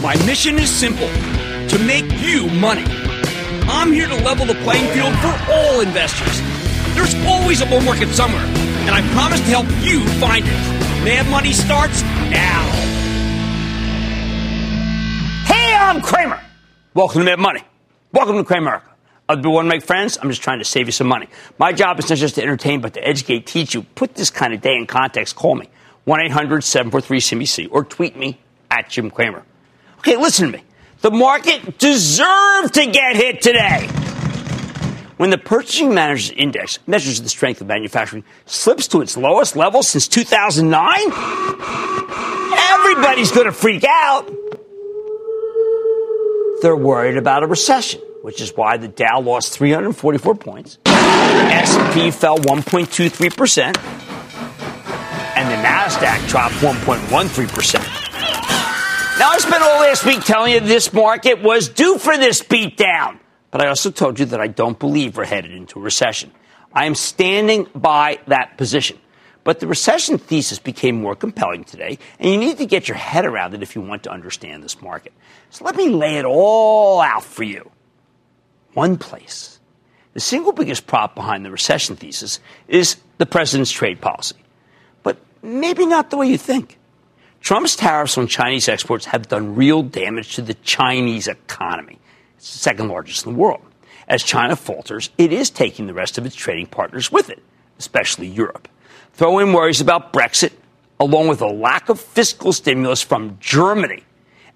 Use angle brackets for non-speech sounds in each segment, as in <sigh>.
My mission is simple to make you money. I'm here to level the playing field for all investors. There's always a bull market somewhere, and I promise to help you find it. Mad Money starts now. Hey, I'm Cramer. Welcome to Mad Money. Welcome to. Other people want to make friends? I'm just trying to save you some money. My job is not just to entertain, but to educate, teach you. Put this kind of day in context. Call me. 1 800 743 CBC or tweet me at Jim Cramer. Okay, listen to me. The market deserved to get hit today. When the Purchasing Managers Index measures the strength of manufacturing slips to its lowest level since 2009, everybody's going to freak out. They're worried about a recession, which is why the Dow lost 344 points, S&P fell 1.23 percent, and the Nasdaq dropped 1.13 percent. Now, I spent all last week telling you this market was due for this beatdown. But I also told you that I don't believe we're headed into a recession. I am standing by that position. But the recession thesis became more compelling today, and you need to get your head around it if you want to understand this market. So let me lay it all out for you. One place. The single biggest prop behind the recession thesis is the president's trade policy. But maybe not the way you think. Trump's tariffs on Chinese exports have done real damage to the Chinese economy. It's the second largest in the world. As China falters, it is taking the rest of its trading partners with it, especially Europe. Throw in worries about Brexit, along with a lack of fiscal stimulus from Germany,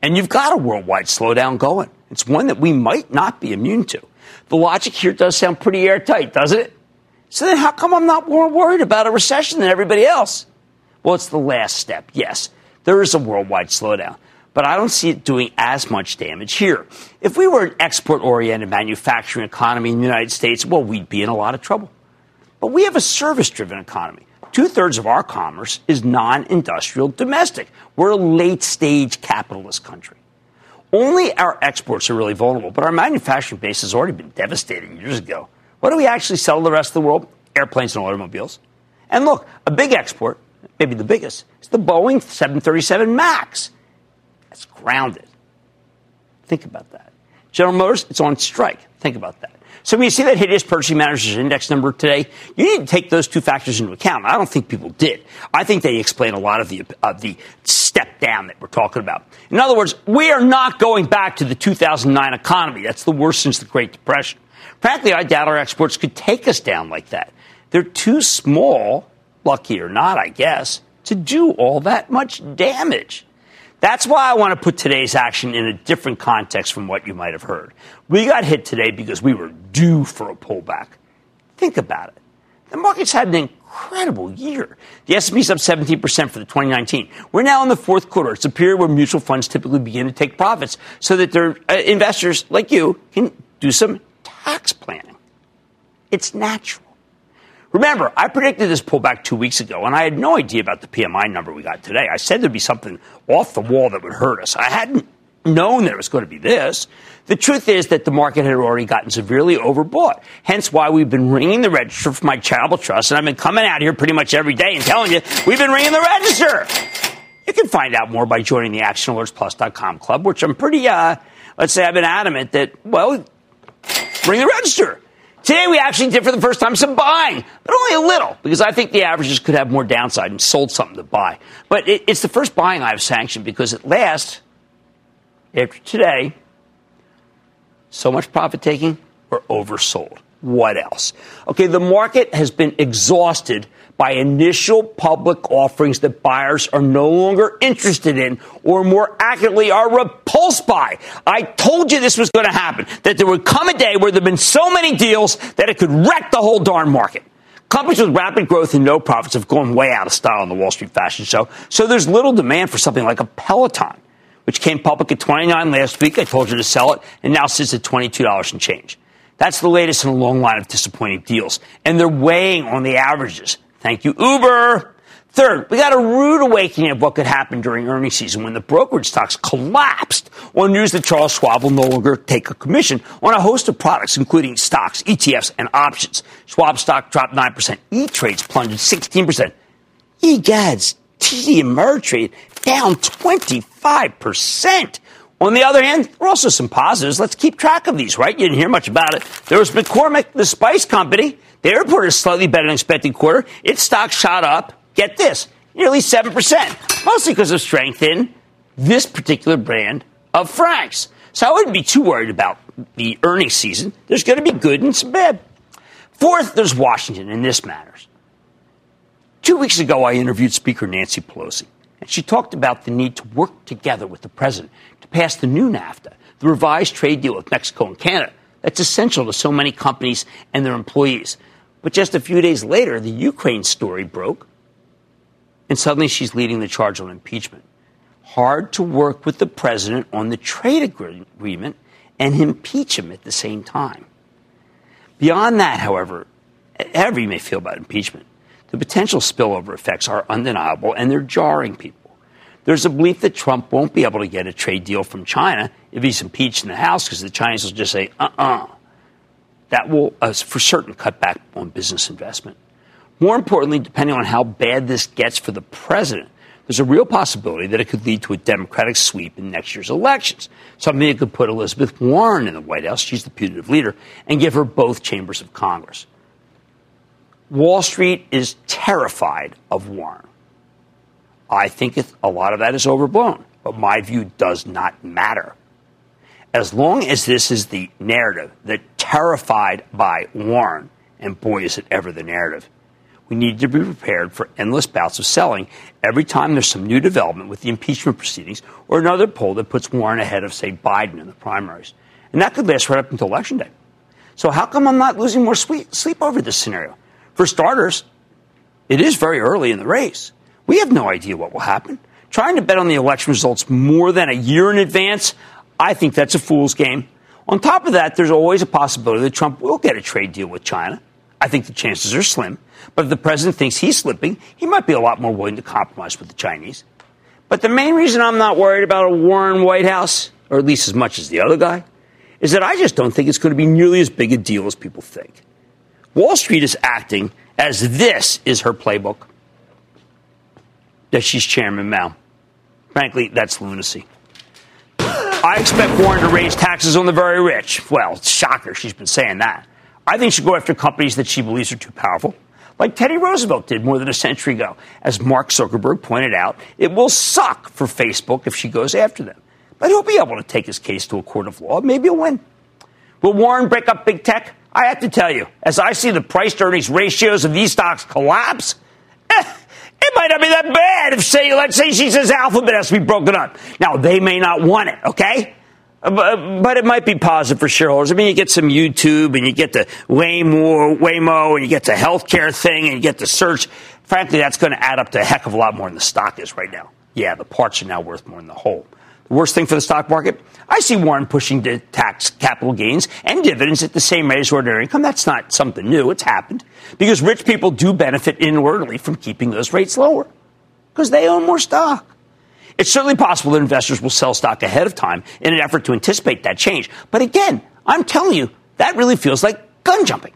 and you've got a worldwide slowdown going. It's one that we might not be immune to. The logic here does sound pretty airtight, doesn't it? So then how come I'm not more worried about a recession than everybody else? Well, it's the last step, yes. There is a worldwide slowdown, but I don't see it doing as much damage here. If we were an export oriented manufacturing economy in the United States, well, we'd be in a lot of trouble. But we have a service driven economy. Two thirds of our commerce is non industrial domestic. We're a late stage capitalist country. Only our exports are really vulnerable, but our manufacturing base has already been devastated years ago. What do we actually sell to the rest of the world? Airplanes and automobiles. And look, a big export, maybe the biggest, is the Boeing 737 MAX. That's grounded. Think about that. General Motors, it's on strike. Think about that. So when you see that hideous purchasing managers index number today, you need to take those two factors into account. I don't think people did. I think they explain a lot of the of the step down that we're talking about. In other words, we are not going back to the 2009 economy. That's the worst since the Great Depression. Frankly, I doubt our exports could take us down like that. They're too small, lucky or not, I guess, to do all that much damage. That's why I want to put today's action in a different context from what you might have heard. We got hit today because we were due for a pullback. Think about it. The market's had an incredible year. The S&P's up 17% for the 2019. We're now in the fourth quarter. It's a period where mutual funds typically begin to take profits so that their uh, investors like you can do some tax planning. It's natural. Remember, I predicted this pullback two weeks ago, and I had no idea about the PMI number we got today. I said there'd be something off the wall that would hurt us. I hadn't known that it was going to be this. The truth is that the market had already gotten severely overbought. Hence why we've been ringing the register for my charitable trust, and I've been coming out here pretty much every day and telling you we've been ringing the register. You can find out more by joining the ActionAlertsPlus.com club, which I'm pretty, uh, let's say I've been adamant that, well, ring the register. Today we actually did for the first time some buying, but only a little because I think the averages could have more downside and sold something to buy. But it, it's the first buying I've sanctioned because at last, after today, so much profit taking, we're oversold. What else? Okay, the market has been exhausted by initial public offerings that buyers are no longer interested in, or more accurately, are repulsed by. I told you this was going to happen, that there would come a day where there have been so many deals that it could wreck the whole darn market. Companies with rapid growth and no profits have gone way out of style on the Wall Street fashion show, so there's little demand for something like a Peloton, which came public at 29 last week. I told you to sell it, and now sits at $22 and change. That's the latest in a long line of disappointing deals, and they're weighing on the averages. Thank you, Uber. Third, we got a rude awakening of what could happen during earnings season when the brokerage stocks collapsed on news that Charles Schwab will no longer take a commission on a host of products, including stocks, ETFs, and options. Schwab stock dropped 9%. E-Trades plunged 16%. E-Gads, TD Ameritrade down 25%. On the other hand, there are also some positives. Let's keep track of these, right? You didn't hear much about it. There was McCormick, the spice company. They reported slightly better than expected quarter. Its stock shot up, get this, nearly 7%, mostly because of strength in this particular brand of Frank's. So I wouldn't be too worried about the earnings season. There's going to be good and some bad. Fourth, there's Washington, and this matters. Two weeks ago, I interviewed Speaker Nancy Pelosi, and she talked about the need to work together with the president to pass the new NAFTA, the revised trade deal with Mexico and Canada. That's essential to so many companies and their employees. But just a few days later, the Ukraine story broke, and suddenly she's leading the charge on impeachment. Hard to work with the president on the trade agreement and impeach him at the same time. Beyond that, however, however you may feel about impeachment, the potential spillover effects are undeniable and they're jarring people. There's a belief that Trump won't be able to get a trade deal from China if he's impeached in the House because the Chinese will just say, uh uh-uh. uh. That will, uh, for certain, cut back on business investment. More importantly, depending on how bad this gets for the president, there's a real possibility that it could lead to a Democratic sweep in next year's elections. Something that could put Elizabeth Warren in the White House, she's the putative leader, and give her both chambers of Congress. Wall Street is terrified of Warren. I think a lot of that is overblown, but my view does not matter. As long as this is the narrative that terrified by Warren, and boy, is it ever the narrative, we need to be prepared for endless bouts of selling every time there's some new development with the impeachment proceedings or another poll that puts Warren ahead of, say, Biden in the primaries. And that could last right up until Election Day. So, how come I'm not losing more sleep over this scenario? For starters, it is very early in the race. We have no idea what will happen. Trying to bet on the election results more than a year in advance, I think that's a fool's game. On top of that, there's always a possibility that Trump will get a trade deal with China. I think the chances are slim. But if the president thinks he's slipping, he might be a lot more willing to compromise with the Chinese. But the main reason I'm not worried about a Warren White House, or at least as much as the other guy, is that I just don't think it's going to be nearly as big a deal as people think. Wall Street is acting as this is her playbook that she's Chairman Mao. Frankly, that's lunacy. I expect Warren to raise taxes on the very rich. Well, shocker she's been saying that. I think she'll go after companies that she believes are too powerful like Teddy Roosevelt did more than a century ago. As Mark Zuckerberg pointed out, it will suck for Facebook if she goes after them. But he'll be able to take his case to a court of law. Maybe he'll win. Will Warren break up big tech? I have to tell you, as I see the price to earnings ratios of these stocks collapse, eh, it might not be that bad if, say, let's say she says Alphabet has to be broken up. Now, they may not want it, okay? Uh, but, uh, but, it might be positive for shareholders. I mean, you get some YouTube and you get the Waymo, Waymo and you get the healthcare thing and you get the search. Frankly, that's going to add up to a heck of a lot more than the stock is right now. Yeah, the parts are now worth more than the whole. Worst thing for the stock market? I see Warren pushing to tax capital gains and dividends at the same rate as ordinary income. That's not something new. It's happened because rich people do benefit inordinately from keeping those rates lower because they own more stock. It's certainly possible that investors will sell stock ahead of time in an effort to anticipate that change. But again, I'm telling you, that really feels like gun jumping.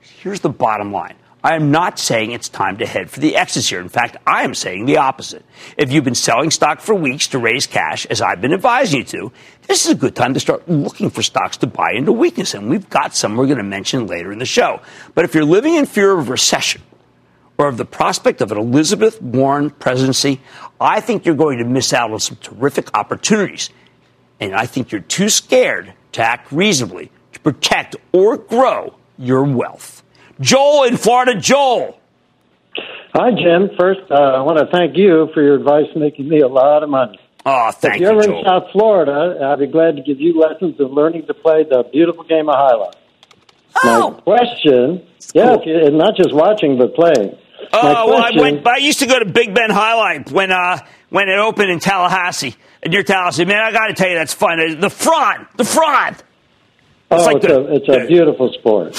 Here's the bottom line. I am not saying it's time to head for the exits here. In fact, I am saying the opposite. If you've been selling stock for weeks to raise cash, as I've been advising you to, this is a good time to start looking for stocks to buy into weakness. And we've got some we're going to mention later in the show. But if you're living in fear of recession, or of the prospect of an Elizabeth Warren presidency, I think you're going to miss out on some terrific opportunities. And I think you're too scared to act reasonably to protect or grow your wealth. Joel in Florida. Joel. Hi, Jim. First, uh, I want to thank you for your advice making me a lot of money. Oh, thank if you're you, in South Florida, I'd be glad to give you lessons of learning to play the beautiful game of Alai. Oh. My question, yeah, cool. not just watching, but playing. Oh, well, I, went, I used to go to Big Ben Alai when uh, when it opened in Tallahassee, near Tallahassee. Man, I got to tell you, that's fun. The front, the front. It's oh, like it's, the, a, it's a beautiful sport.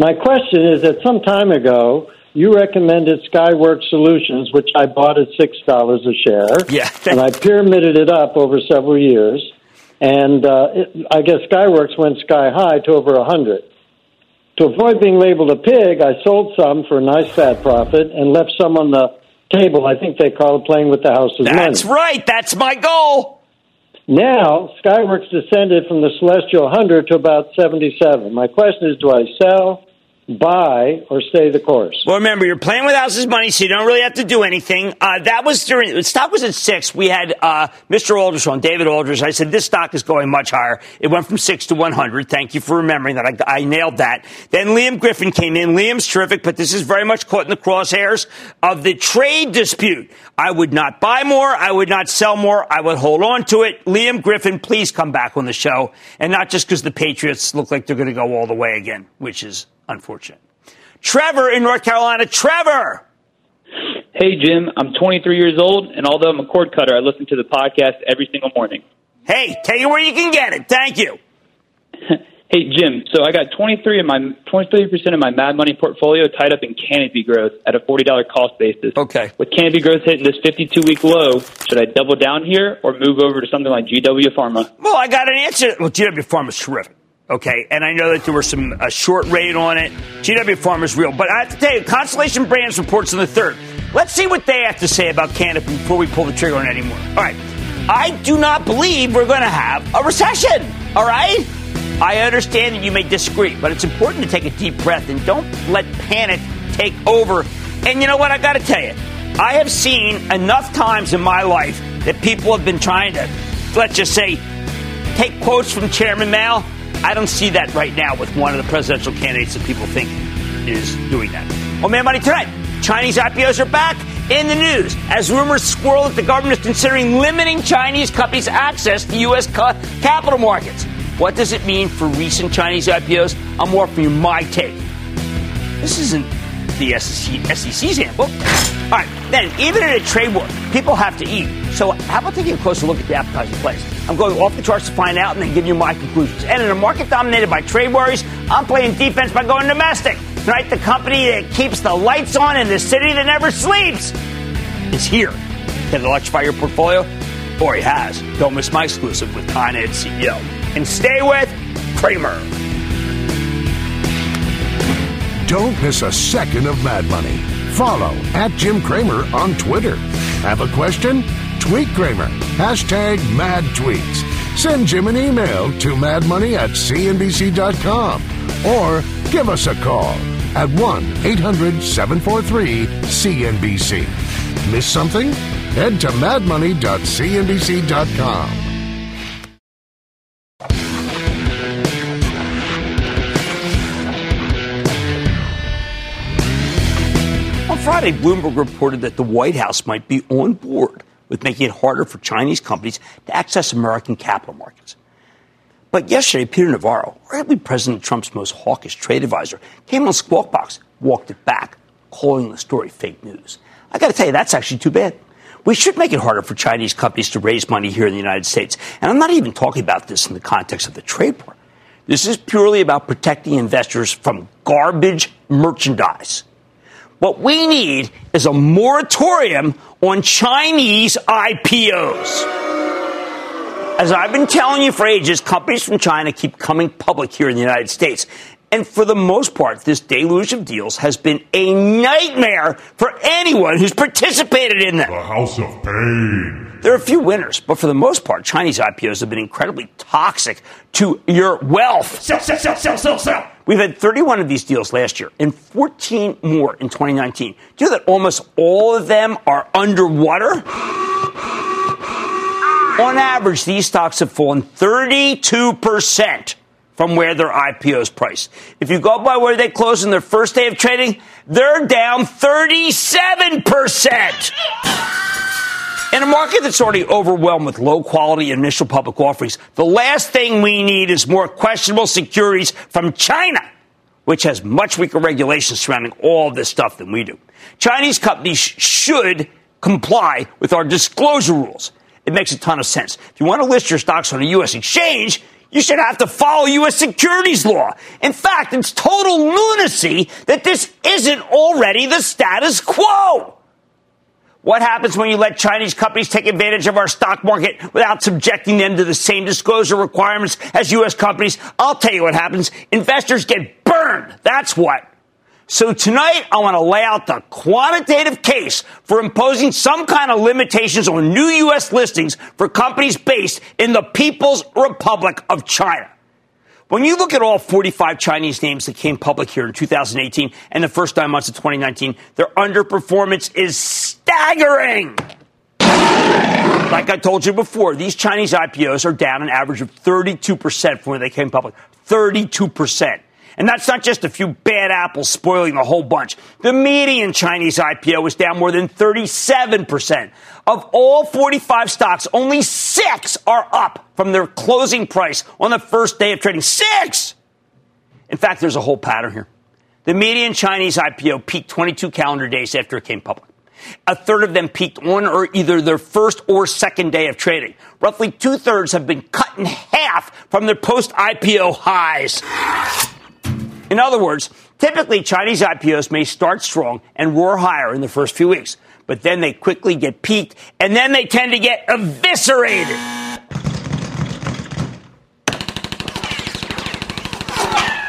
My question is that some time ago, you recommended Skyworks Solutions, which I bought at six dollars a share. Yeah, and I pyramided it up over several years, and uh, it, I guess Skyworks went sky high to over a hundred. To avoid being labeled a pig, I sold some for a nice fat profit and left some on the table. I think they call it playing with the house's money. That's right. That's my goal. Now, Skyworks descended from the celestial 100 to about 77. My question is do I sell? Buy or stay the course. Well, remember, you're playing with house's money, so you don't really have to do anything. Uh, that was during, the stock was at six. We had uh, Mr. Aldrich on, David Aldrich. I said, this stock is going much higher. It went from six to 100. Thank you for remembering that. I, I nailed that. Then Liam Griffin came in. Liam's terrific, but this is very much caught in the crosshairs of the trade dispute. I would not buy more. I would not sell more. I would hold on to it. Liam Griffin, please come back on the show. And not just because the Patriots look like they're going to go all the way again, which is unfortunate. Trevor in North Carolina. Trevor! Hey, Jim. I'm 23 years old, and although I'm a cord cutter, I listen to the podcast every single morning. Hey, take it where you can get it. Thank you. <laughs> hey, Jim. So I got 23 of my 23% of my Mad Money portfolio tied up in Canopy Growth at a $40 cost basis. Okay. With Canopy Growth hitting this 52 week low, should I double down here or move over to something like GW Pharma? Well, I got an answer. Well, GW Pharma is terrific. Okay, and I know that there was some a short rate on it. GW Pharma is real, but I have to tell you, Constellation Brands reports in the third. Let's see what they have to say about Canopy before we pull the trigger on anymore. All right, I do not believe we're going to have a recession. All right, I understand that you may disagree, but it's important to take a deep breath and don't let panic take over. And you know what? I got to tell you, I have seen enough times in my life that people have been trying to, let's just say, take quotes from Chairman Mao I don't see that right now with one of the presidential candidates that people think is doing that. Oh, man, money tonight. Chinese IPOs are back in the news as rumors swirl that the government is considering limiting Chinese companies' access to U.S. capital markets. What does it mean for recent Chinese IPOs? I'm offering you my take. This isn't the SEC, SEC's handbook. All right, then, even in a trade war, people have to eat. So, how about taking a closer look at the appetizing place? I'm going off the charts to find out and then give you my conclusions. And in a market dominated by trade worries, I'm playing defense by going domestic. Tonight, the company that keeps the lights on in the city that never sleeps is here. Can it electrify your portfolio? Or he has. Don't miss my exclusive with Con Ed CEO. And stay with Cramer. Don't miss a second of Mad Money. Follow at Jim Cramer on Twitter. Have a question? Tweet Cramer. Hashtag mad tweets. Send Jim an email to madmoney at cnbc.com or give us a call at 1 800 743 CNBC. Miss something? Head to madmoney.cnbc.com. On Friday, Bloomberg reported that the White House might be on board with making it harder for Chinese companies to access American capital markets. But yesterday, Peter Navarro, arguably President Trump's most hawkish trade advisor, came on Squawk Box, walked it back, calling the story fake news. I got to tell you, that's actually too bad. We should make it harder for Chinese companies to raise money here in the United States. And I'm not even talking about this in the context of the trade war. This is purely about protecting investors from garbage merchandise. What we need is a moratorium on Chinese IPOs. As I've been telling you for ages, companies from China keep coming public here in the United States. And for the most part, this deluge of deals has been a nightmare for anyone who's participated in them. The House of Pain. There are a few winners, but for the most part, Chinese IPOs have been incredibly toxic to your wealth. Sell, sell, sell, sell, sell, sell. We've had 31 of these deals last year and 14 more in 2019. Do you know that almost all of them are underwater? On average, these stocks have fallen 32% from where their IPOs priced. If you go by where they closed in their first day of trading, they're down 37%. In a market that's already overwhelmed with low quality initial public offerings, the last thing we need is more questionable securities from China, which has much weaker regulations surrounding all of this stuff than we do. Chinese companies should comply with our disclosure rules. It makes a ton of sense. If you want to list your stocks on a U.S. exchange, you should have to follow U.S. securities law. In fact, it's total lunacy that this isn't already the status quo. What happens when you let Chinese companies take advantage of our stock market without subjecting them to the same disclosure requirements as U.S. companies? I'll tell you what happens. Investors get burned. That's what. So tonight, I want to lay out the quantitative case for imposing some kind of limitations on new U.S. listings for companies based in the People's Republic of China. When you look at all 45 Chinese names that came public here in 2018 and the first nine months of 2019, their underperformance is staggering. Like I told you before, these Chinese IPOs are down an average of 32% from when they came public. 32%. And that's not just a few bad apples spoiling the whole bunch. The median Chinese IPO was down more than 37%. Of all 45 stocks, only six are up from their closing price on the first day of trading. Six! In fact, there's a whole pattern here. The median Chinese IPO peaked 22 calendar days after it came public. A third of them peaked on or either their first or second day of trading. Roughly two thirds have been cut in half from their post IPO highs. In other words, typically Chinese IPOs may start strong and roar higher in the first few weeks, but then they quickly get peaked and then they tend to get eviscerated.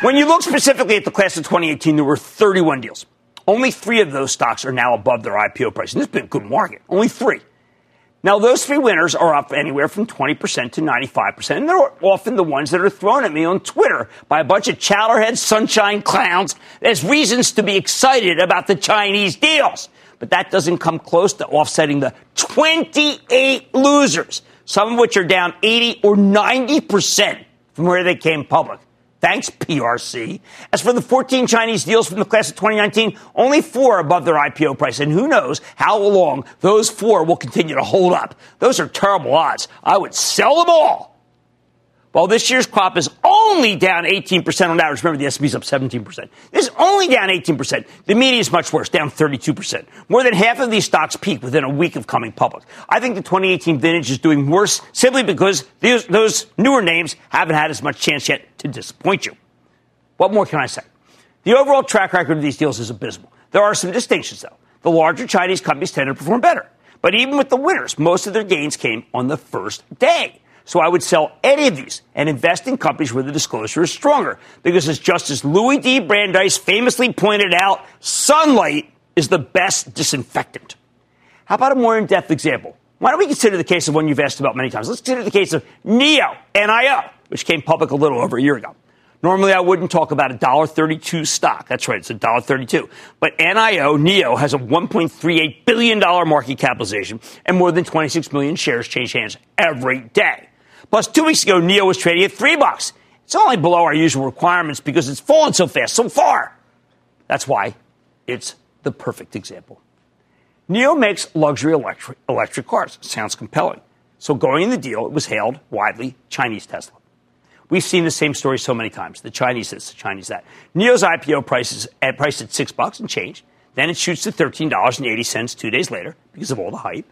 When you look specifically at the class of 2018, there were 31 deals. Only three of those stocks are now above their IPO price. And this has been a good market. Only three. Now, those three winners are up anywhere from 20% to 95%. And they're often the ones that are thrown at me on Twitter by a bunch of chowderhead sunshine clowns as reasons to be excited about the Chinese deals. But that doesn't come close to offsetting the 28 losers, some of which are down 80 or 90% from where they came public. Thanks, PRC. As for the 14 Chinese deals from the class of 2019, only four above their IPO price. And who knows how long those four will continue to hold up. Those are terrible odds. I would sell them all. While this year's crop is only down 18% on average, remember the S&P's up 17%. This is only down 18%. The median is much worse, down 32%. More than half of these stocks peak within a week of coming public. I think the 2018 vintage is doing worse simply because these, those newer names haven't had as much chance yet to disappoint you. What more can I say? The overall track record of these deals is abysmal. There are some distinctions, though. The larger Chinese companies tend to perform better. But even with the winners, most of their gains came on the first day. So I would sell any of these and invest in companies where the disclosure is stronger. Because as Justice Louis D. Brandeis famously pointed out, sunlight is the best disinfectant. How about a more in depth example? Why don't we consider the case of one you've asked about many times? Let's consider the case of NIO, NIO, which came public a little over a year ago. Normally, I wouldn't talk about a $1.32 stock. That's right, it's a $1.32. But NIO, NEO, has a $1.38 billion market capitalization and more than 26 million shares change hands every day. Plus, two weeks ago, NIO was trading at three bucks. It's only below our usual requirements because it's fallen so fast, so far. That's why it's the perfect example. NIO makes luxury electric, electric cars. Sounds compelling. So going in the deal, it was hailed widely Chinese Tesla. We've seen the same story so many times. The Chinese this, the Chinese that. NIO's IPO prices at priced at six bucks and change. Then it shoots to thirteen dollars and eighty cents two days later because of all the hype.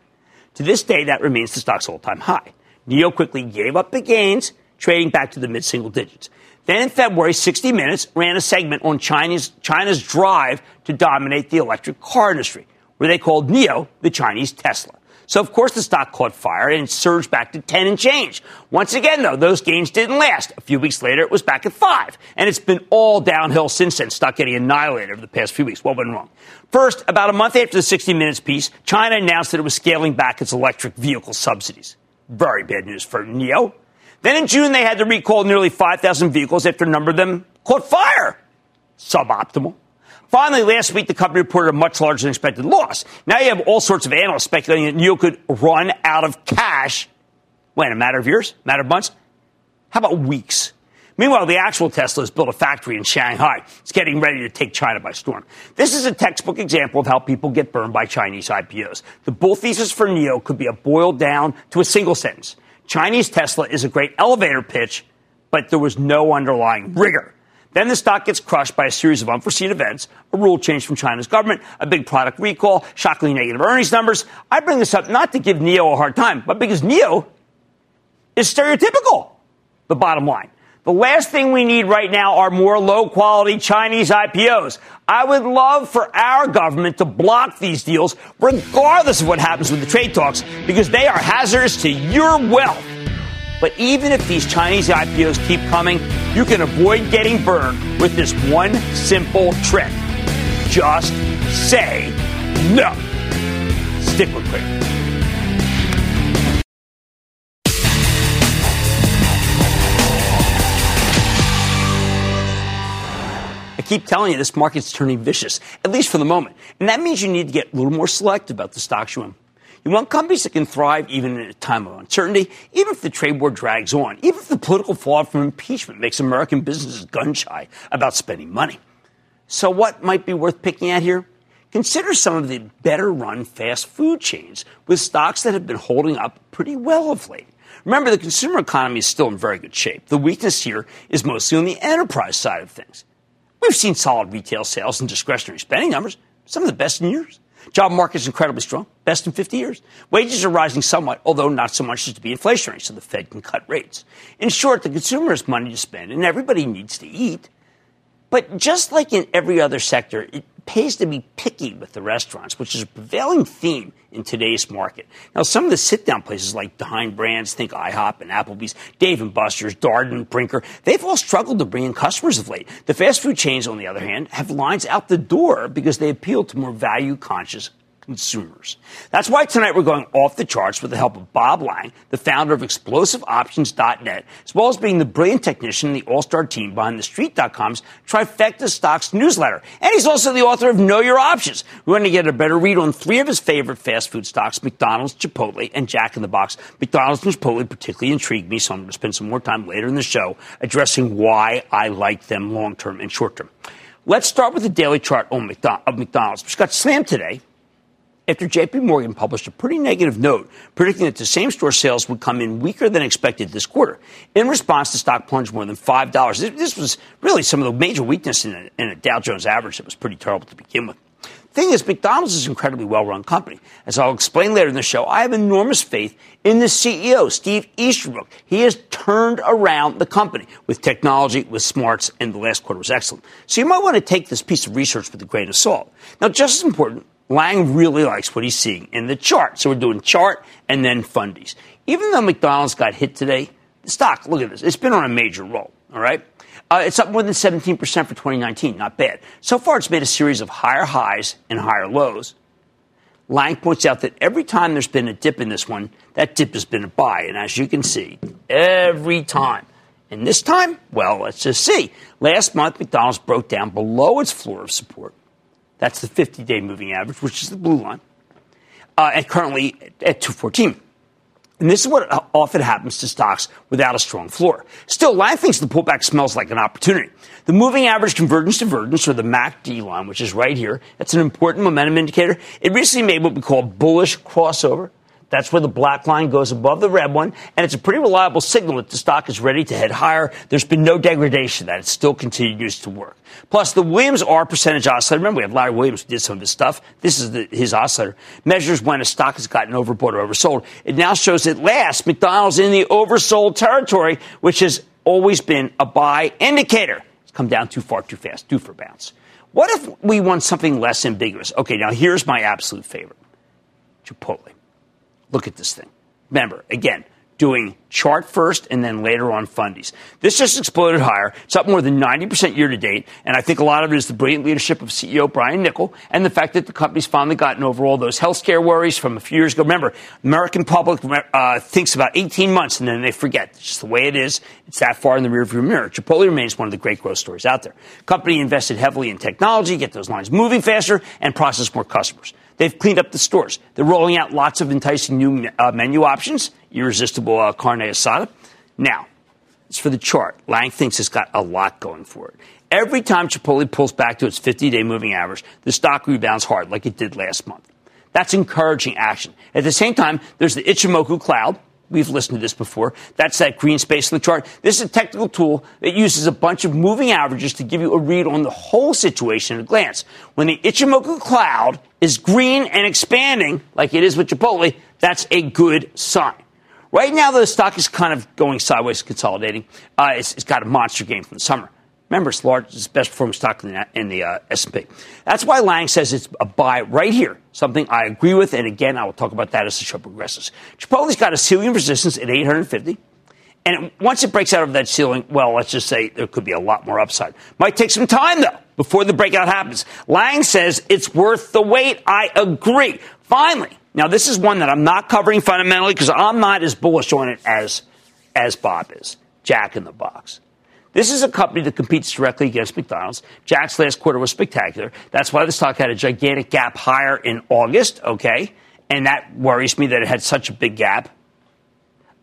To this day, that remains the stock's all-time high. NIO quickly gave up the gains, trading back to the mid single digits. Then in February, 60 Minutes ran a segment on China's, China's drive to dominate the electric car industry, where they called NIO the Chinese Tesla. So, of course, the stock caught fire and surged back to 10 and change. Once again, though, those gains didn't last. A few weeks later, it was back at 5. And it's been all downhill since then, stock getting annihilated over the past few weeks. What went wrong? First, about a month after the 60 Minutes piece, China announced that it was scaling back its electric vehicle subsidies. Very bad news for NIO. Then in June, they had to recall nearly 5,000 vehicles after a number of them caught fire. Suboptimal. Finally, last week, the company reported a much larger than expected loss. Now you have all sorts of analysts speculating that NIO could run out of cash. When? A matter of years? A matter of months? How about weeks? Meanwhile, the actual Tesla has built a factory in Shanghai. It's getting ready to take China by storm. This is a textbook example of how people get burned by Chinese IPOs. The bull thesis for NIO could be boiled down to a single sentence. Chinese Tesla is a great elevator pitch, but there was no underlying rigor. Then the stock gets crushed by a series of unforeseen events, a rule change from China's government, a big product recall, shockingly negative earnings numbers. I bring this up not to give NIO a hard time, but because NIO is stereotypical. The bottom line. The last thing we need right now are more low quality Chinese IPOs. I would love for our government to block these deals, regardless of what happens with the trade talks, because they are hazardous to your wealth. But even if these Chinese IPOs keep coming, you can avoid getting burned with this one simple trick. just say no. Stick with Cramer. Keep telling you, this market's turning vicious, at least for the moment. And that means you need to get a little more selective about the stocks you own. You want companies that can thrive even in a time of uncertainty, even if the trade war drags on, even if the political fallout from impeachment makes American businesses gun shy about spending money. So, what might be worth picking at here? Consider some of the better run fast food chains with stocks that have been holding up pretty well of late. Remember, the consumer economy is still in very good shape. The weakness here is mostly on the enterprise side of things. We've seen solid retail sales and discretionary spending numbers, some of the best in years. Job market is incredibly strong, best in 50 years. Wages are rising somewhat, although not so much as to be inflationary, so the Fed can cut rates. In short, the consumer has money to spend, and everybody needs to eat. But just like in every other sector, it pays to be picky with the restaurants, which is a prevailing theme in today's market. Now, some of the sit-down places like Dine Brands, think IHOP and Applebee's, Dave and Buster's, Darden, Brinker, they've all struggled to bring in customers of late. The fast food chains, on the other hand, have lines out the door because they appeal to more value-conscious consumers. That's why tonight we're going off the charts with the help of Bob Lang, the founder of explosiveoptions.net, as well as being the brilliant technician in the all-star team behind the street.com's trifecta stocks newsletter. And he's also the author of Know Your Options. We want to get a better read on three of his favorite fast food stocks, McDonald's, Chipotle, and Jack in the Box. McDonald's and Chipotle particularly intrigued me, so I'm going to spend some more time later in the show addressing why I like them long term and short term. Let's start with the daily chart on McDonald's, which got slammed today after JP Morgan published a pretty negative note predicting that the same store sales would come in weaker than expected this quarter. In response, the stock plunged more than $5. This was really some of the major weakness in a, in a Dow Jones average that was pretty terrible to begin with. Thing is, McDonald's is an incredibly well run company. As I'll explain later in the show, I have enormous faith in the CEO, Steve Easterbrook. He has turned around the company with technology, with smarts, and the last quarter was excellent. So you might want to take this piece of research with a grain of salt. Now, just as important, Lang really likes what he's seeing in the chart. So we're doing chart and then fundies. Even though McDonald's got hit today, the stock, look at this, it's been on a major roll, all right? Uh, it's up more than 17% for 2019, not bad. So far, it's made a series of higher highs and higher lows. Lang points out that every time there's been a dip in this one, that dip has been a buy. And as you can see, every time. And this time, well, let's just see. Last month, McDonald's broke down below its floor of support that's the 50 day moving average, which is the blue line, uh, and currently at 214. And this is what often happens to stocks without a strong floor. Still, Lang thinks the pullback smells like an opportunity. The moving average convergence divergence, or the MACD line, which is right here, that's an important momentum indicator. It recently made what we call bullish crossover. That's where the black line goes above the red one, and it's a pretty reliable signal that the stock is ready to head higher. There's been no degradation, that it still continues to work. Plus, the Williams R percentage oscillator, remember we have Larry Williams who did some of this stuff. This is the, his oscillator, measures when a stock has gotten overbought or oversold. It now shows at last McDonald's in the oversold territory, which has always been a buy indicator. It's come down too far too fast, due for bounce. What if we want something less ambiguous? Okay, now here's my absolute favorite Chipotle. Look at this thing. Remember, again, doing chart first and then later on fundies. This just exploded higher. It's up more than 90% year to date. And I think a lot of it is the brilliant leadership of CEO Brian Niccol and the fact that the company's finally gotten over all those healthcare worries from a few years ago. Remember, American public uh, thinks about 18 months and then they forget. It's just the way it is. It's that far in the rearview mirror. Chipotle remains one of the great growth stories out there. Company invested heavily in technology, get those lines moving faster, and process more customers. They've cleaned up the stores. They're rolling out lots of enticing new uh, menu options, irresistible uh, carne Now, it's for the chart. Lang thinks it's got a lot going for it. Every time Chipotle pulls back to its 50 day moving average, the stock rebounds hard, like it did last month. That's encouraging action. At the same time, there's the Ichimoku cloud, We've listened to this before. That's that green space in the chart. This is a technical tool that uses a bunch of moving averages to give you a read on the whole situation at a glance. When the Ichimoku cloud is green and expanding, like it is with Chipotle, that's a good sign. Right now, the stock is kind of going sideways, consolidating. Uh, it's, it's got a monster gain from the summer. Remember, it's large, it's best performing stock in the, in the uh, S&P. That's why Lang says it's a buy right here, something I agree with. And again, I will talk about that as the show progresses. Chipotle's got a ceiling resistance at 850. And it, once it breaks out of that ceiling, well, let's just say there could be a lot more upside. Might take some time, though, before the breakout happens. Lang says it's worth the wait. I agree. Finally, now this is one that I'm not covering fundamentally because I'm not as bullish on it as, as Bob is. Jack in the Box. This is a company that competes directly against McDonald's. Jack's last quarter was spectacular. That's why the stock had a gigantic gap higher in August, okay? And that worries me that it had such a big gap.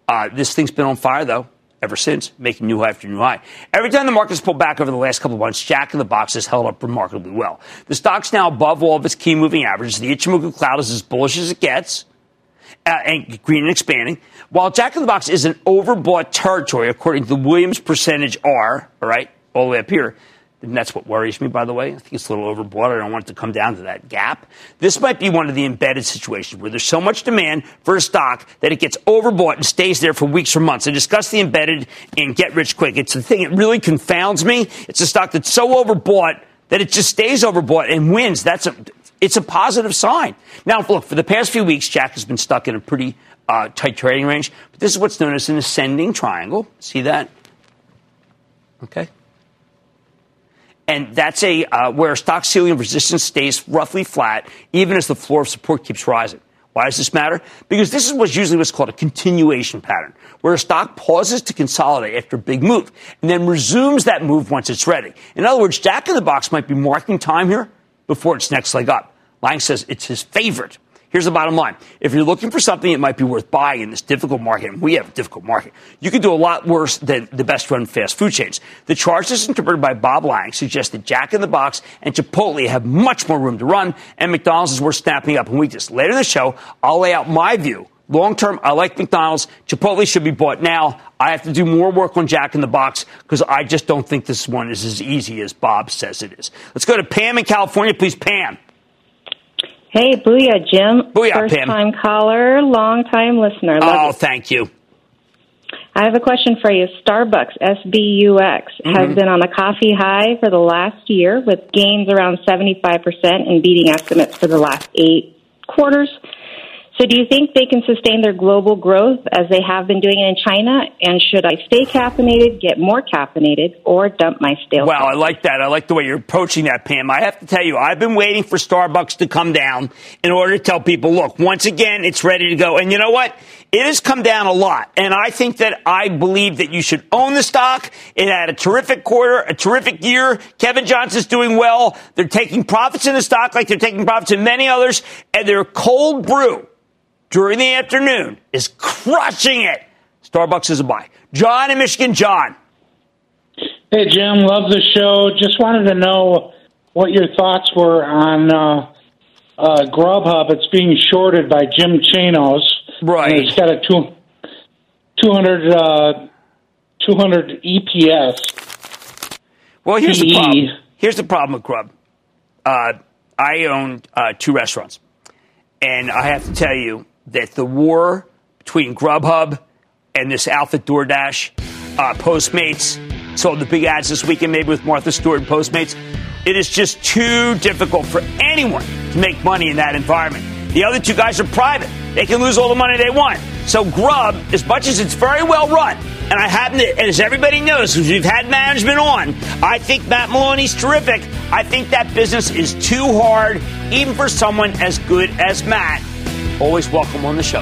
Uh, this thing's been on fire, though, ever since, making new high after new high. Every time the market's pulled back over the last couple of months, Jack in the Box has held up remarkably well. The stock's now above all of its key moving averages. The Ichimoku cloud is as bullish as it gets uh, and green and expanding. While Jack in the Box is an overbought territory, according to the Williams percentage R, all right, all the way up here, and that's what worries me, by the way. I think it's a little overbought. I don't want it to come down to that gap. This might be one of the embedded situations where there's so much demand for a stock that it gets overbought and stays there for weeks or months. I discussed the embedded in Get Rich Quick. It's the thing that really confounds me. It's a stock that's so overbought that it just stays overbought and wins. That's a, it's a positive sign. Now, look, for the past few weeks, Jack has been stuck in a pretty uh, tight trading range. But this is what's known as an ascending triangle. See that? Okay. And that's a uh, where stock ceiling resistance stays roughly flat, even as the floor of support keeps rising. Why does this matter? Because this is what's usually what's called a continuation pattern, where a stock pauses to consolidate after a big move and then resumes that move once it's ready. In other words, Jack in the Box might be marking time here before its next leg up. Lang says it's his favorite. Here's the bottom line. If you're looking for something that might be worth buying in this difficult market, and we have a difficult market, you can do a lot worse than the best run fast food chains. The charts as interpreted by Bob Lang suggest that Jack in the Box and Chipotle have much more room to run, and McDonald's is worth snapping up in weakness. Later in the show, I'll lay out my view Long term, I like McDonald's. Chipotle should be bought now. I have to do more work on Jack in the Box because I just don't think this one is as easy as Bob says it is. Let's go to Pam in California, please. Pam. Hey, booyah, Jim. Booyah, First Pam. time caller, long time listener. Love Oh, you. thank you. I have a question for you. Starbucks, SBUX, Mm-hmm. has been on a coffee high for the last year with gains around 75% and beating estimates for the last eight quarters. So do you think they can sustain their global growth as they have been doing it in China? And should I stay caffeinated, get more caffeinated, or dump my stale? Wow, I like that. I like the way you're approaching that, Pam. I have to tell you, I've been waiting for Starbucks to come down in order to tell people, look, once again, it's ready to go. And you know what? It has come down a lot. And I think that I believe that you should own the stock. It had a terrific quarter, a terrific year. Kevin Johnson's doing well. They're taking profits in the stock like they're taking profits in many others. And their cold brew during the afternoon is crushing it. Starbucks is a buy. John in Michigan, John. Hey, Jim, love the show. Just wanted to know what your thoughts were on uh, uh, Grubhub. It's being shorted by Jim Chanos. Right. And it's got a two, 200, uh, 200 EPS. Well, here's the problem. Here's the problem with Grub. Uh, I own uh, two restaurants, and I have to tell you that the war between Grubhub and this outfit DoorDash, uh, Postmates, sold the big ads this weekend, maybe with Martha Stewart and Postmates. It is just too difficult for anyone to make money in that environment. The other two guys are private. They can lose all the money they want. So Grub, as much as it's very well run, and I happen to, and as everybody knows, we've had management on, I think Matt Maloney's terrific. I think that business is too hard, even for someone as good as Matt. Always welcome on the show.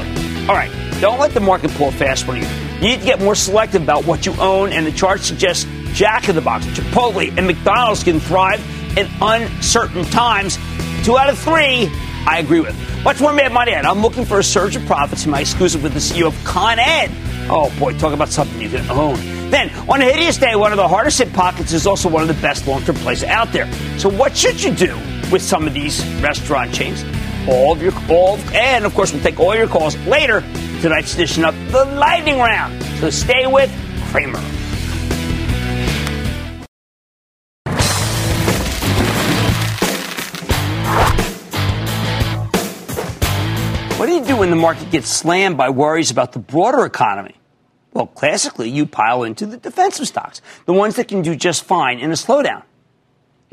All right, don't let the market pull fast one. You You need to get more selective about what you own, and the chart suggests Jack in the Box, Chipotle, and McDonald's can thrive in uncertain times. Two out of three, I agree with. Much more Mad Money Ed. I'm looking for a surge of profits in my exclusive with the CEO of Con Ed. Oh boy, talk about something you can own. Then, on a hideous day, one of the hardest hit pockets is also one of the best long-term plays out there. So, what should you do with some of these restaurant chains? All of your calls. and of course, we'll take all your calls later. Tonight's edition of the Lightning Round. So, stay with Cramer. What do you do when the market gets slammed by worries about the broader economy? Well, classically, you pile into the defensive stocks, the ones that can do just fine in a slowdown,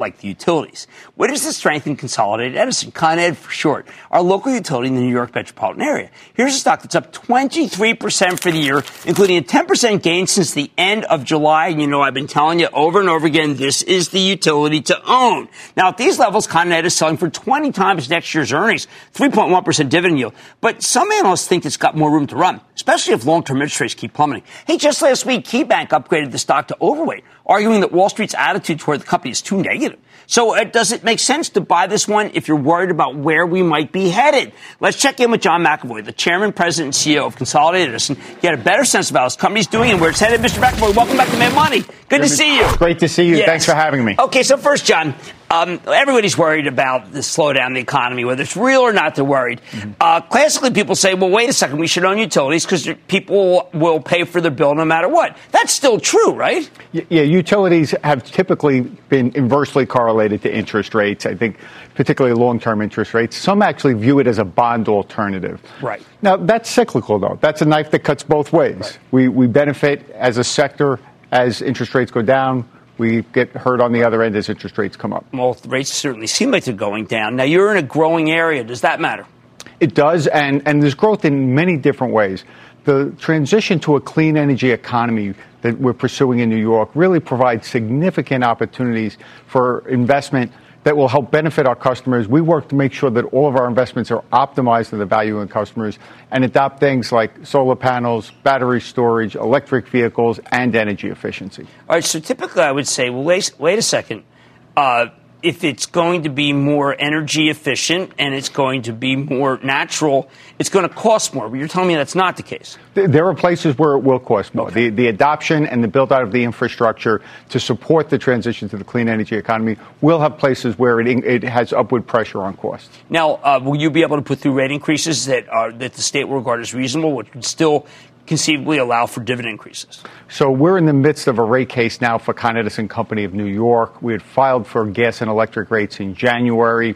like the utilities. What is the strength in Consolidated Edison? Con Ed for short, our local utility in the New York metropolitan area. Here's a stock that's up 23% for the year, including a 10% gain since the end of July. And you know, I've been telling you over and over again, this is the utility to own. Now, at these levels, Con Ed is selling for 20 times next year's earnings, 3.1% dividend yield. But some analysts think it's got more room to run, especially if long-term interest rates keep plummeting. Hey, just last week, KeyBank upgraded the stock to overweight, arguing that Wall Street's attitude toward the company is too negative. So uh, does it make sense to buy this one if you're worried about where we might be headed? Let's check in with John McAvoy, the chairman, president, and CEO of Consolidated Edison, get a better sense of how this company's doing and where it's headed. Mr. McAvoy, welcome back to Mad Money. Good to see you. Great to see you. Yes. Thanks for having me. Okay, so first, John, um, everybody's worried about the slowdown in the economy, whether it's real or not. They're worried. Mm-hmm. Uh, classically, people say, "Well, wait a second, we should own utilities because people will pay for their bill no matter what." That's still true, right? Yeah, utilities have typically been inversely correlated to interest rates. I think, particularly long-term interest rates. Some actually view it as a bond alternative. Right. Now, that's cyclical, though. That's a knife that cuts both ways. Right. We we benefit as a sector as interest rates go down we get hurt on the other end as interest rates come up. Well, rates certainly seem like they're going down. Now, you're in a growing area. Does that matter? It does, and, and there's growth in many different ways. The transition to a clean energy economy that we're pursuing in New York really provides significant opportunities for investment that will help benefit our customers. We work to make sure that all of our investments are optimized to the value of customers and adopt things like solar panels, battery storage, electric vehicles, and energy efficiency. All right, so typically I would say, well, wait, wait a second. Uh, if it's going to be more energy efficient and it's going to be more natural, it's going to cost more. But you're telling me that's not the case. There are places where it will cost more. Okay. The, the adoption and the build out of the infrastructure to support the transition to the clean energy economy will have places where it, it has upward pressure on costs. Now, uh, will you be able to put through rate increases that are that the state will regard as reasonable, which would still conceivably allow for dividend increases? So we're in the midst of a rate case now for Con Edison Company of New York. We had filed for gas and electric rates in January.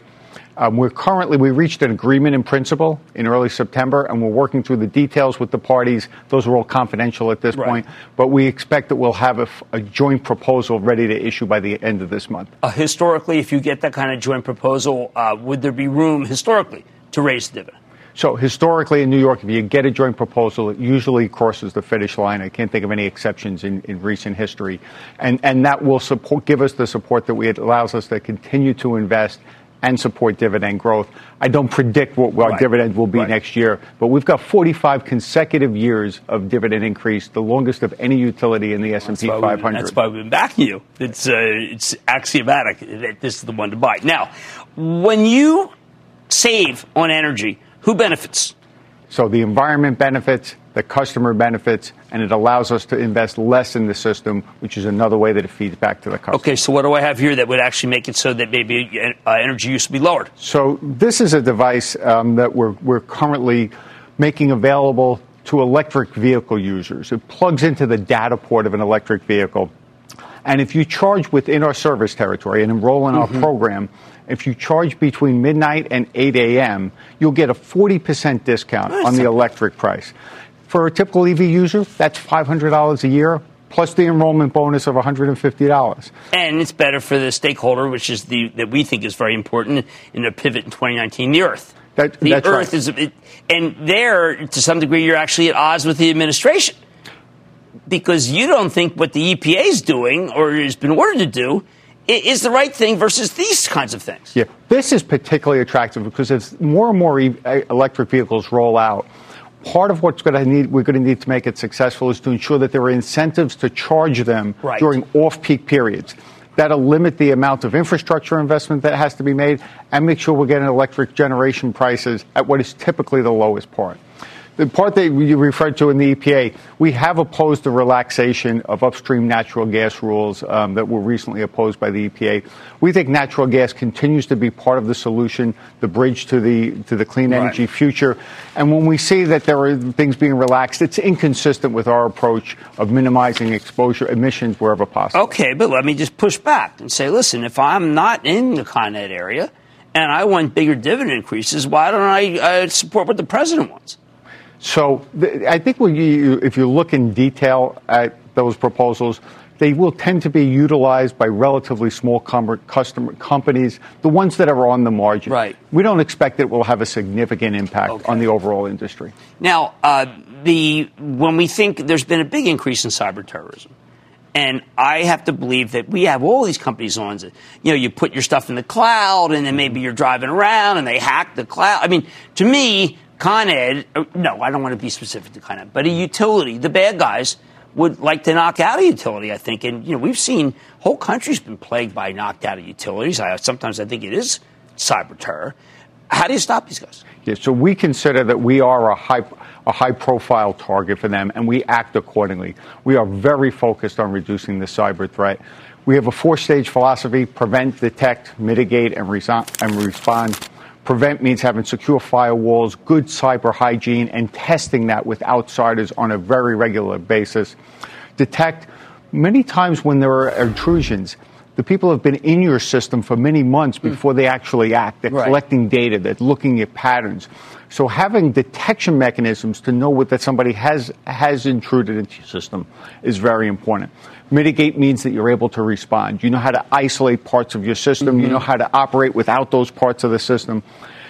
Um, we're currently, we reached an agreement in principle in early September, and we're working through the details with the parties. Those are all confidential at this right. point, but we expect that we'll have a, a, joint proposal ready to issue by the end of this month. Uh, historically, if you get that kind of joint proposal, uh, would there be room historically to raise the dividend? So historically in New York, if you get a joint proposal, it usually crosses the finish line. I can't think of any exceptions in, in recent history. And, and that will support, give us the support that we, it allows us to continue to invest and support dividend growth. I don't predict what our right. dividend will be right. next year, but we've got 45 consecutive years of dividend increase, the longest of any utility in the S&P 500. That's why we've been backing you. It's uh, it's axiomatic that this is the one to buy. Now, when you save on energy, who benefits? So the environment benefits, the customer benefits, and it allows us to invest less in the system, which is another way that it feeds back to the customer. Okay, so what do I have here that would actually make it so that maybe uh, energy use would be lowered? So this is a device um, that we're, we're currently making available to electric vehicle users. It plugs into the data port of an electric vehicle. And if you charge within our service territory and enroll in mm-hmm. our program, if you charge between midnight and 8 a.m., you'll get a 40% discount on the electric price. For a typical EV user, that's $500 a year plus the enrollment bonus of $150. And it's better for the stakeholder, which is the that we think is very important in a pivot in 2019, the Earth. That, the Earth right. is, it, and there, to some degree, you're actually at odds with the administration because you don't think what the EPA is doing or has been ordered to do is the right thing versus these kinds of things. Yeah, this is particularly attractive because as more and more electric vehicles roll out, part of what's going to need we're going to need to make it successful is to ensure that there are incentives to charge them right. during off-peak periods. That'll limit the amount of infrastructure investment that has to be made and make sure we're getting electric generation prices at what is typically the lowest part the part that you referred to in the EPA, we have opposed the relaxation of upstream natural gas rules um, that were recently opposed by the EPA. We think natural gas continues to be part of the solution, the bridge to the to the clean energy right. future. And when we see that there are things being relaxed, it's inconsistent with our approach of minimizing exposure emissions wherever possible. Okay, but let me just push back and say, listen, if I'm not in the Con Ed area and I want bigger dividend increases, why don't I uh, support what the president wants? So th- I think when you, if you look in detail at those proposals, they will tend to be utilized by relatively small com- customer companies, the ones that are on the margin. Right. We don't expect it will have a significant impact okay. on the overall industry. Now, uh, the when we think there's been a big increase in cyber terrorism. And I have to believe that we have all these companies on. You know, you put your stuff in the cloud, and then maybe you're driving around, and they hack the cloud. I mean, to me, Con Ed. Uh, no, I don't want to be specific to Con Ed, but a utility, the bad guys would like to knock out a utility, I think. And, you know, we've seen whole countries been plagued by knocked out utilities. I, sometimes I think it is cyber terror. How do you stop these guys? Yeah, so we consider that we are a high, a high profile target for them, and we act accordingly. We are very focused on reducing the cyber threat. We have a four stage philosophy prevent, detect, mitigate, and, and respond. Prevent means having secure firewalls, good cyber hygiene, and testing that with outsiders on a very regular basis. Detect many times when there are intrusions, the people have been in your system for many months hmm. before they actually act. They're right. collecting data, they're looking at patterns. So having detection mechanisms to know what, that somebody has has intruded into your system is very important. Mitigate means that you're able to respond. You know how to isolate parts of your system. Mm-hmm. You know how to operate without those parts of the system.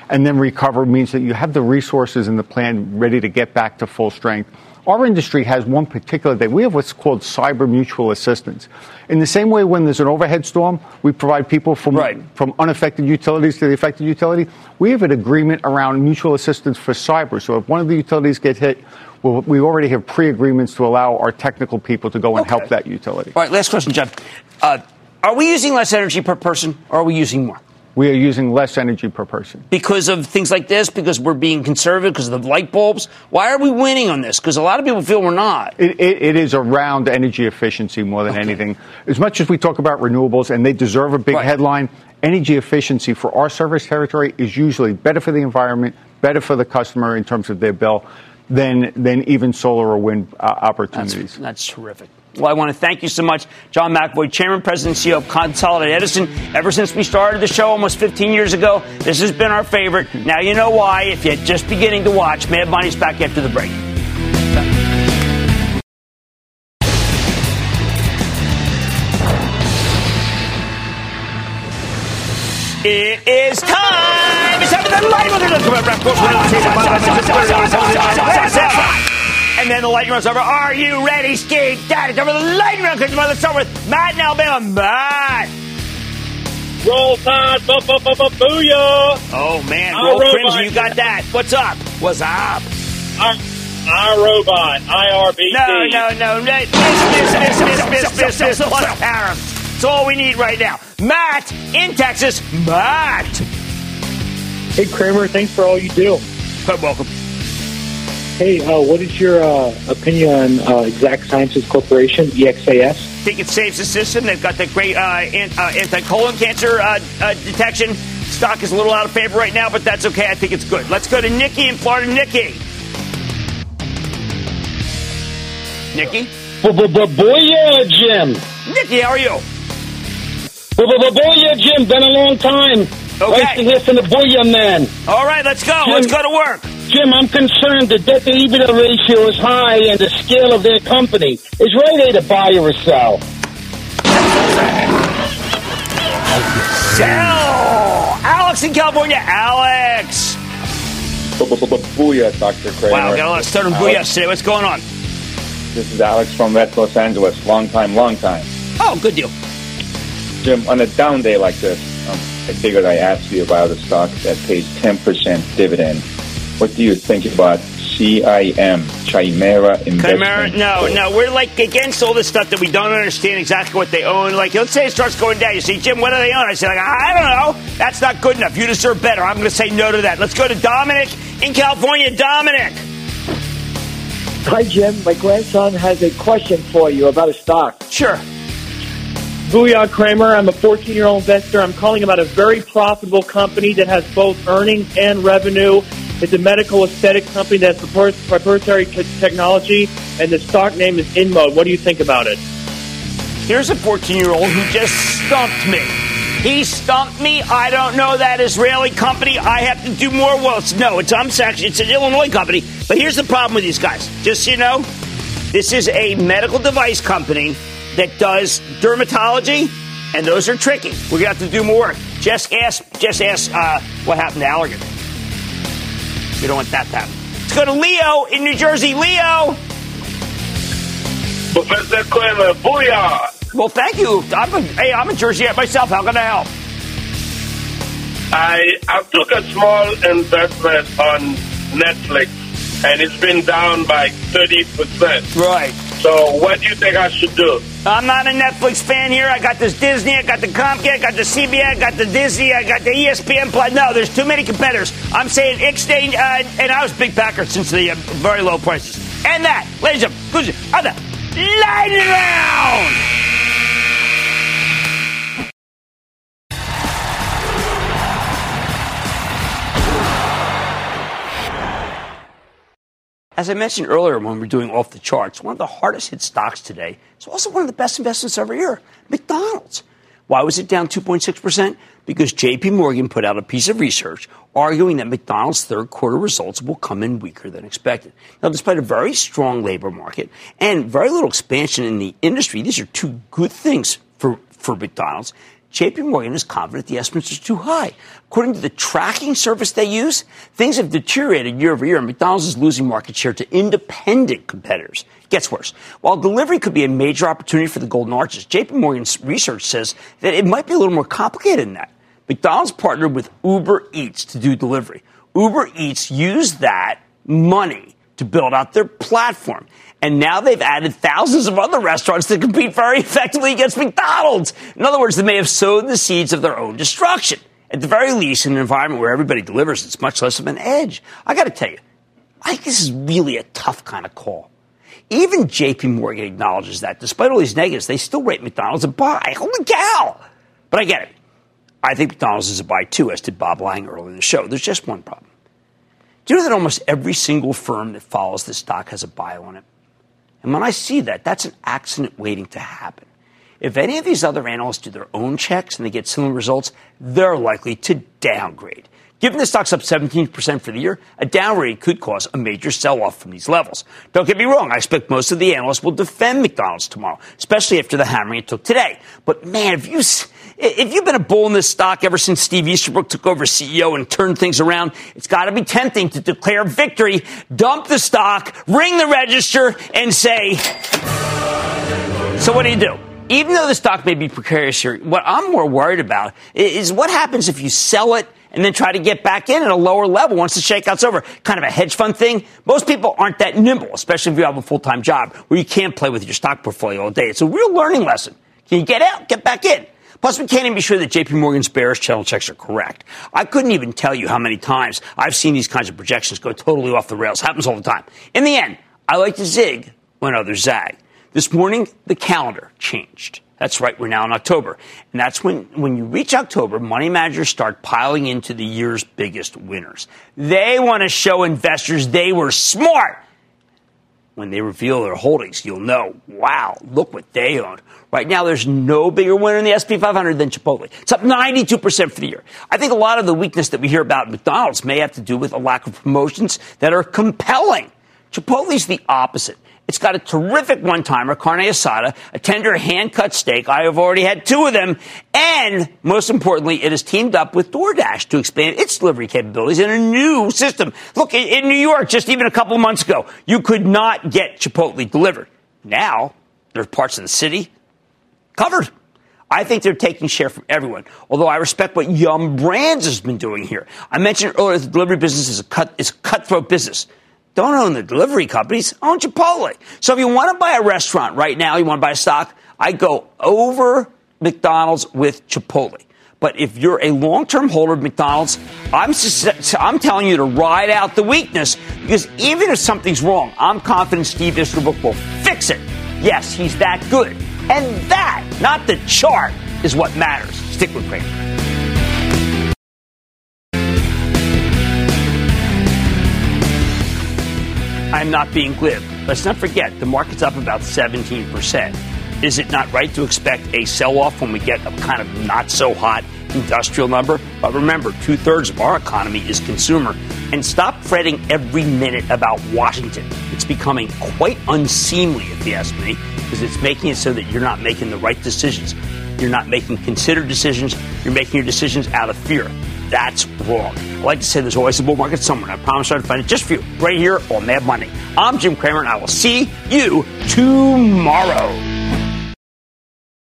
And then recover means that you have the resources in the plan ready to get back to full strength. Our industry has one particular thing. We have what's called cyber mutual assistance. In the same way, when there's an overhead storm, we provide people from, right. from unaffected utilities to the affected utility. We have an agreement around mutual assistance for cyber. So if one of the utilities gets hit, well, we already have pre-agreements to allow our technical people to go and okay. help that utility. All right, last question, John. Uh, are we using less energy per person, or are we using more? We are using less energy per person. Because of things like this? Because we're being conservative? Because of the light bulbs? Why are we winning on this? Because a lot of people feel we're not. It, it, it is around energy efficiency more than okay. anything. As much as we talk about renewables, and they deserve a big right. headline, energy efficiency for our service territory is usually better for the environment, better for the customer in terms of their bill than than even solar or wind uh, opportunities. That's, that's terrific. Well, I want to thank you so much, John McAvoy, Chairman, President, CEO of Consolidated Edison. Ever since we started the show almost 15 years ago, this has been our favorite. Now you know why. If you're just beginning to watch, Mad Money's back after the break. It is time. And then the lightning round's over. Are you ready, Steve? Dad, it's over the lightning round. Let's start with Matt in Alabama. Matt. Roll Tide, bu- bu- bu- bu- booyah! Oh man, roll crimson, you got that. What's up? What's up? I, robot, IRBT. No, no, no, no. Miss, miss, miss, miss, miss, miss, miss, plus tariffs. That's all we need right now. Matt in Texas. Matt. Hey Cramer, thanks for all you do. You're welcome. Hey, uh, what is your uh, opinion on uh, Exact Sciences Corporation, EXAS? I think it saves the system. They've got the great uh, uh, anti-colon cancer uh, detection. Stock is a little out of favor right now, but that's okay. I think it's good. Let's go to Nikki in Florida. Nikki. Nikki? Booyah, Jim. Nikki, how are you? Booyah, Jim. Been a long time. Okay. Nice to hear from the Booyah man. All right, let's go. Jim, let's go to work. Jim, I'm concerned the debt to EBITDA ratio is high and the scale of their company. Is Rite Aid a buy or a sell? Sell! Alex in California. Alex! Booyah, Dr. Cramer. Wow, got a lot of stubborn booyahs today. What's going on? This is Alex from West Los Angeles. Long time, long time. Oh, good deal. Jim, on a down day like this, um, I figured I'd ask you about a stock that pays 10% dividend what do you think about CIM, Chimera Investment? Chimera, no, no, we're like against all this stuff that we don't understand exactly what they own. Like, let's say it starts going down. You say, Jim, what do they own? I say, like, I don't know. That's not good enough. You deserve better. I'm going to say no to that. Let's go to Dominic in California. Dominic. Hi, Jim. My grandson has a question for you about a stock. Sure. Booyah Cramer. I'm a 14 year old investor. I'm calling about a very profitable company that has both earnings and revenue. It's a medical aesthetic company that's proprietary technology, and the stock name is InMode. What do you think about it? Here's a 14 year old who just stumped me. He stumped me. I don't know that Israeli company. I have to do more. Well, it's, no, it's I'm actually it's an Illinois company. But here's the problem with these guys. Just so you know, this is a medical device company that does dermatology, and those are tricky. We're gonna have to do more. Just ask, just ask uh, what happened to Allergan. We don't want that to happen. Let's go to Leo in New Jersey. Leo. Professor Cramer, booyah! Well, thank you. I'm a, hey, I'm a Jerseyite myself. How can I help? I I took a small investment on Netflix, and it's been down by thirty percent. Right. So, what do you think I should do? I'm not a Netflix fan here. I got this Disney, I got the Comcast, I got the CBS, I got the Disney, I got the ESPN Plus. No, there's too many competitors. I'm saying Ixnay, uh, and I was a big backer since the uh, very low prices. And that, ladies and gentlemen, other lightning round. As I mentioned earlier when we were doing off the charts, one of the hardest hit stocks today is also one of the best investments every year McDonald's. Why was it down 2.6%? Because JP Morgan put out a piece of research arguing that McDonald's third quarter results will come in weaker than expected. Now, despite a very strong labor market and very little expansion in the industry, these are two good things for, for McDonald's. JP Morgan is confident the estimates are too high. According to the tracking service they use, things have deteriorated year over year. And McDonald's is losing market share to independent competitors. It gets worse. While delivery could be a major opportunity for the Golden Arches, JP Morgan's research says that it might be a little more complicated than that. McDonald's partnered with Uber Eats to do delivery. Uber Eats used that money to build out their platform. And now they've added thousands of other restaurants that compete very effectively against McDonald's. In other words, they may have sown the seeds of their own destruction. At the very least, in an environment where everybody delivers, it's much less of an edge. I got to tell you, I think this is really a tough kind of call. Even JP Morgan acknowledges that. Despite all these negatives, they still rate McDonald's a buy. Holy cow! But I get it. I think McDonald's is a buy too, as did Bob Lang earlier in the show. There's just one problem. Do you know that almost every single firm that follows this stock has a buy on it? And when I see that, that's an accident waiting to happen. If any of these other analysts do their own checks and they get similar results, they're likely to downgrade. Given the stock's up 17% for the year, a downgrade could cause a major sell off from these levels. Don't get me wrong, I expect most of the analysts will defend McDonald's tomorrow, especially after the hammering it took today. But man, if you if you've been a bull in this stock ever since Steve Easterbrook took over CEO and turned things around, it's got to be tempting to declare victory, dump the stock, ring the register, and say, so what do you do? Even though the stock may be precarious here, what I'm more worried about is what happens if you sell it and then try to get back in at a lower level once the shakeout's over. Kind of a hedge fund thing. Most people aren't that nimble, especially if you have a full time job where you can't play with your stock portfolio all day. It's a real learning lesson. Can you get out, get back in? Plus, we can't even be sure that JP Morgan's bearish channel checks are correct. I couldn't even tell you how many times I've seen these kinds of projections go totally off the rails. Happens all the time. In the end, I like to zig when others zag. This morning, the calendar changed. That's right, we're now in October. And that's when, when you reach October, money managers start piling into the year's biggest winners. They want to show investors they were smart. When they reveal their holdings, you'll know, wow, look what they owned. Right now, there's no bigger winner in the S&P 500 than Chipotle. It's up 92% for the year. I think a lot of the weakness that we hear about McDonald's may have to do with a lack of promotions that are compelling. Chipotle's the opposite. It's got a terrific one timer, carne asada, a tender hand cut steak. I have already had two of them. And most importantly, it has teamed up with DoorDash to expand its delivery capabilities in a new system. Look, in New York, just even a couple months ago, you could not get Chipotle delivered. Now, there are parts of the city covered. I think they're taking share from everyone. Although I respect what Yum Brands has been doing here. I mentioned earlier the delivery business is a cut is a cutthroat business. Don't own the delivery companies, own Chipotle. So if you want to buy a restaurant right now, you want to buy a stock, I go over McDonald's with Chipotle. But if you're a long-term holder of McDonald's, I'm, I'm telling you to ride out the weakness because even if something's wrong, I'm confident Steve Easterbrook will fix it. Yes, he's that good. And that, not the chart, is what matters. Stick with Cramer. I'm not being glib. Let's not forget the market's up about 17%. Is it not right to expect a sell off when we get a kind of not so hot industrial number? But remember, two thirds of our economy is consumer. And stop fretting every minute about Washington. It's becoming quite unseemly, if you ask me, because it's making it so that you're not making the right decisions. You're not making considered decisions. You're making your decisions out of fear. That's wrong. I like to say there's always a bull market somewhere. and I promise I'll find it just for you right here on Mad Money. I'm Jim Cramer, and I will see you tomorrow.